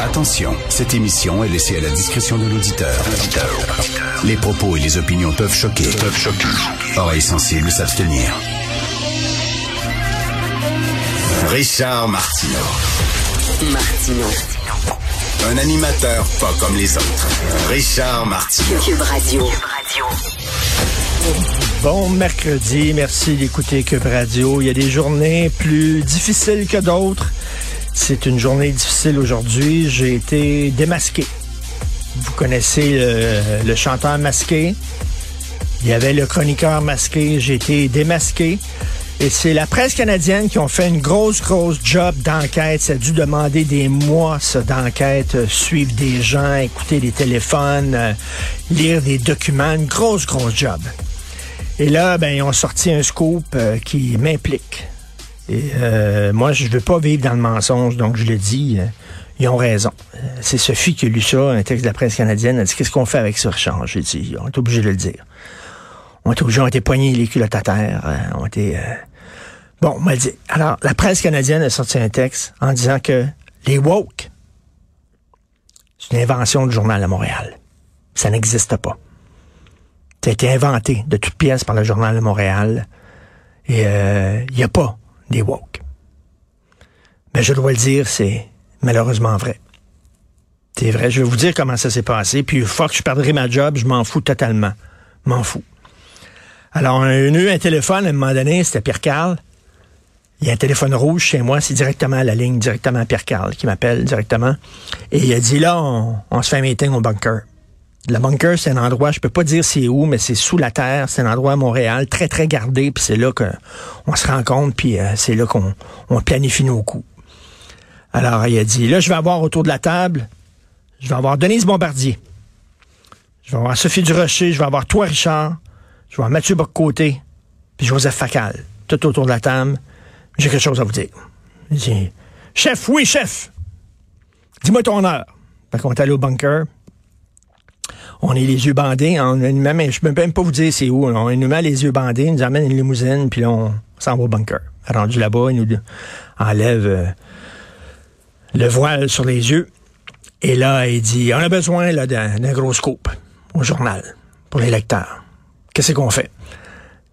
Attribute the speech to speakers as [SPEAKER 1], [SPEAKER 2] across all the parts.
[SPEAKER 1] Attention, cette émission est laissée à la discrétion de l'auditeur. Les propos et les opinions peuvent choquer. Peuvent choquer. Oreilles sensibles s'abstenir. Richard Martineau.
[SPEAKER 2] Martino.
[SPEAKER 1] Un animateur pas comme les autres. Richard Martineau.
[SPEAKER 2] Cube Radio.
[SPEAKER 3] Bon mercredi, merci d'écouter Cube Radio. Il y a des journées plus difficiles que d'autres. C'est une journée difficile aujourd'hui. J'ai été démasqué. Vous connaissez le, chanteur masqué. Il y avait le chroniqueur masqué. J'ai été démasqué. Et c'est la presse canadienne qui ont fait une grosse, grosse job d'enquête. Ça a dû demander des mois, d'enquête, euh, suivre des gens, écouter des téléphones, euh, lire des documents. Une grosse, grosse job. Et là, ben, ils ont sorti un scoop euh, qui m'implique. Et euh, moi, je ne veux pas vivre dans le mensonge, donc je le dis. euh, ils ont raison. Euh, C'est Sophie qui a lu ça, un texte de la presse canadienne. Elle a dit Qu'est-ce qu'on fait avec ça, Richard? J'ai dit On est obligé de le dire. On est obligé, on a été poignés les culottes à terre. euh, on était. euh, Bon, on m'a dit. Alors, la presse canadienne a sorti un texte en disant que les woke, c'est une invention du journal à Montréal. Ça n'existe pas. Ça a été inventé de toutes pièces par le journal de Montréal. Et euh, il n'y a pas des woke. Mais je dois le dire, c'est malheureusement vrai. C'est vrai. Je vais vous dire comment ça s'est passé. Puis, fuck, je perdrai ma job, je m'en fous totalement. M'en fous. Alors, on a eu un téléphone à un moment donné, c'était Pierre Carl. Il y a un téléphone rouge chez moi, c'est directement à la ligne, directement à Pierre Carl qui m'appelle directement. Et il a dit là, on, on se fait un meeting au bunker. Le bunker, c'est un endroit, je peux pas dire c'est où, mais c'est sous la terre. C'est un endroit à Montréal, très, très gardé. Puis c'est là qu'on se rencontre, puis euh, c'est là qu'on on planifie nos coups. Alors, il a dit, là, je vais avoir autour de la table, je vais avoir Denise Bombardier. Je vais avoir Sophie Durocher, je vais avoir toi, Richard. Je vais avoir Mathieu Boccoté, puis Joseph Facal. Tout autour de la table. J'ai quelque chose à vous dire. Il dit, chef, oui, chef. Dis-moi ton heure. Fait qu'on est allé au bunker. On est les yeux bandés. On a une même, je peux même pas vous dire c'est où. On nous met les yeux bandés, il nous amène une limousine, puis on s'en va au bunker. Rendu là-bas, il nous enlève euh, le voile sur les yeux. Et là, il dit, on a besoin là, d'un gros scoop au journal pour les lecteurs. Qu'est-ce qu'on fait?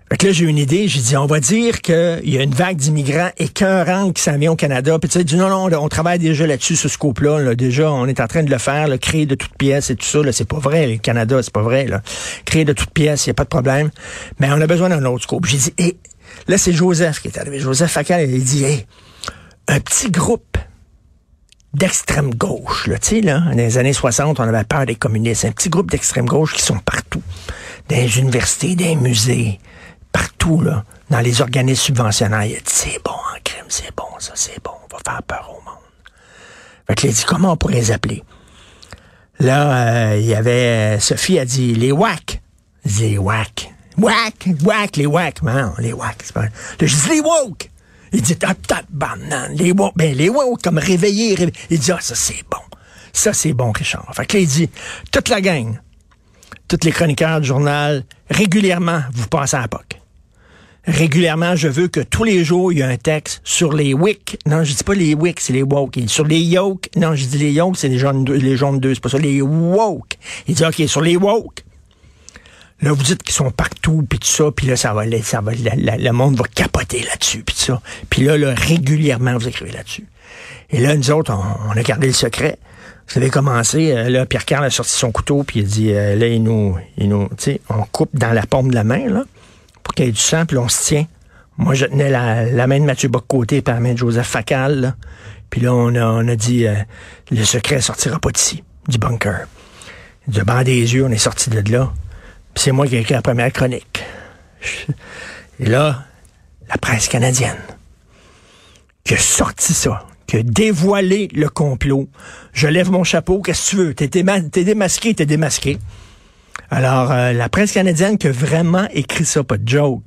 [SPEAKER 3] Fait que là, j'ai une idée. J'ai dit, on va dire qu'il y a une vague d'immigrants écœurants qui s'en vient au Canada. Puis tu sais, dit, non, non, on travaille déjà là-dessus, ce scope-là. Là. Déjà, on est en train de le faire, là, créer de toutes pièces et tout ça. Là, c'est pas vrai, le Canada, c'est pas vrai. Là. Créer de toutes pièces, il n'y a pas de problème. Mais on a besoin d'un autre scope. J'ai dit, et là, c'est Joseph qui est arrivé. Joseph Facal, il dit, hey, un petit groupe d'extrême gauche, là, tu sais, là, dans les années 60, on avait peur des communistes. Un petit groupe d'extrême gauche qui sont partout. Dans les universités, dans les musées, partout, là, dans les organismes subventionnaires. Il a dit, c'est bon en crime, c'est bon, ça, c'est bon, on va faire peur au monde. Fait que il a dit, comment on pourrait les appeler? Là, euh, il y avait, Sophie a dit, les WAC. Les WAC. WAC, WAC, les WAC. Non, les WAC. Là, j'ai dit, les woke. Il dit, ah, tabarnak, les woke. Ben, les woke, comme réveillés, réveillés. Il dit, ah, ça, c'est bon. Ça, c'est bon, Richard. Fait que là, il dit, toute la gang, tous les chroniqueurs du journal, régulièrement, vous passez à la POC. Régulièrement, je veux que tous les jours, il y a un texte sur les WIC. Non, je dis pas les WIC, c'est les woke. Sur les yoke. Non, je dis les yoke, c'est les jaunes, deux- les jaunes deux, c'est pas ça. Les woke. Il dit, OK, sur les woke. Là, vous dites qu'ils sont partout, puis tout ça, puis là, ça va, ça va, le monde va capoter là-dessus, puis ça. Puis là, là, régulièrement, vous écrivez là-dessus. Et là, nous autres, on, a gardé le secret. Vous avez commencé, euh, là, Pierre Carl a sorti son couteau, puis il dit, euh, là, il nous, il nous, tu sais, on coupe dans la paume de la main, là, pour qu'il y ait du sang, puis on se tient. Moi, je tenais la, main de Mathieu Boccoté par la main de Joseph Facal, là. Puis là, on a, dit, euh, le secret sortira pas d'ici, du bunker. De banc des yeux, on est sorti de là. Puis c'est moi qui ai écrit la première chronique. Et là, la presse canadienne, qui a sorti ça, qui a dévoilé le complot. Je lève mon chapeau, qu'est-ce que tu veux? T'es démasqué, t'es démasqué. Alors, euh, la presse canadienne qui a vraiment écrit ça, pas de joke.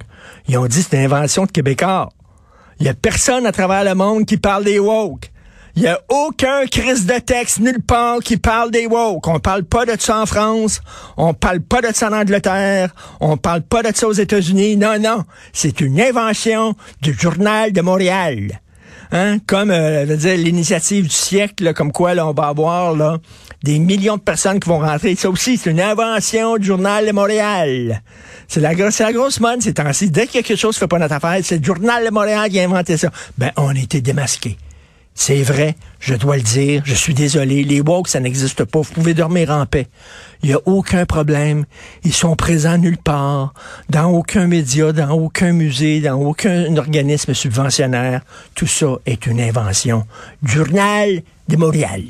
[SPEAKER 3] Ils ont dit c'est une invention de Québécois. Il y a personne à travers le monde qui parle des woke. Il y a aucun crise de texte nulle part qui parle des woke. On parle pas de ça en France. On parle pas de ça en Angleterre. On parle pas de ça aux États-Unis. Non, non. C'est une invention du journal de Montréal. Hein? Comme euh, l'initiative du siècle, comme quoi là, on va avoir là, des millions de personnes qui vont rentrer. Ça aussi, c'est une invention du Journal de Montréal. C'est la, grosse, la grosse mode ces temps-ci. Dès a quelque chose qui fait pas notre affaire, c'est le Journal de Montréal qui a inventé ça. Ben, on été démasqués. C'est vrai, je dois le dire, je suis désolé. Les woke, ça n'existe pas. Vous pouvez dormir en paix. Il n'y a aucun problème. Ils sont présents nulle part, dans aucun média, dans aucun musée, dans aucun organisme subventionnaire. Tout ça est une invention. Journal de Montréal.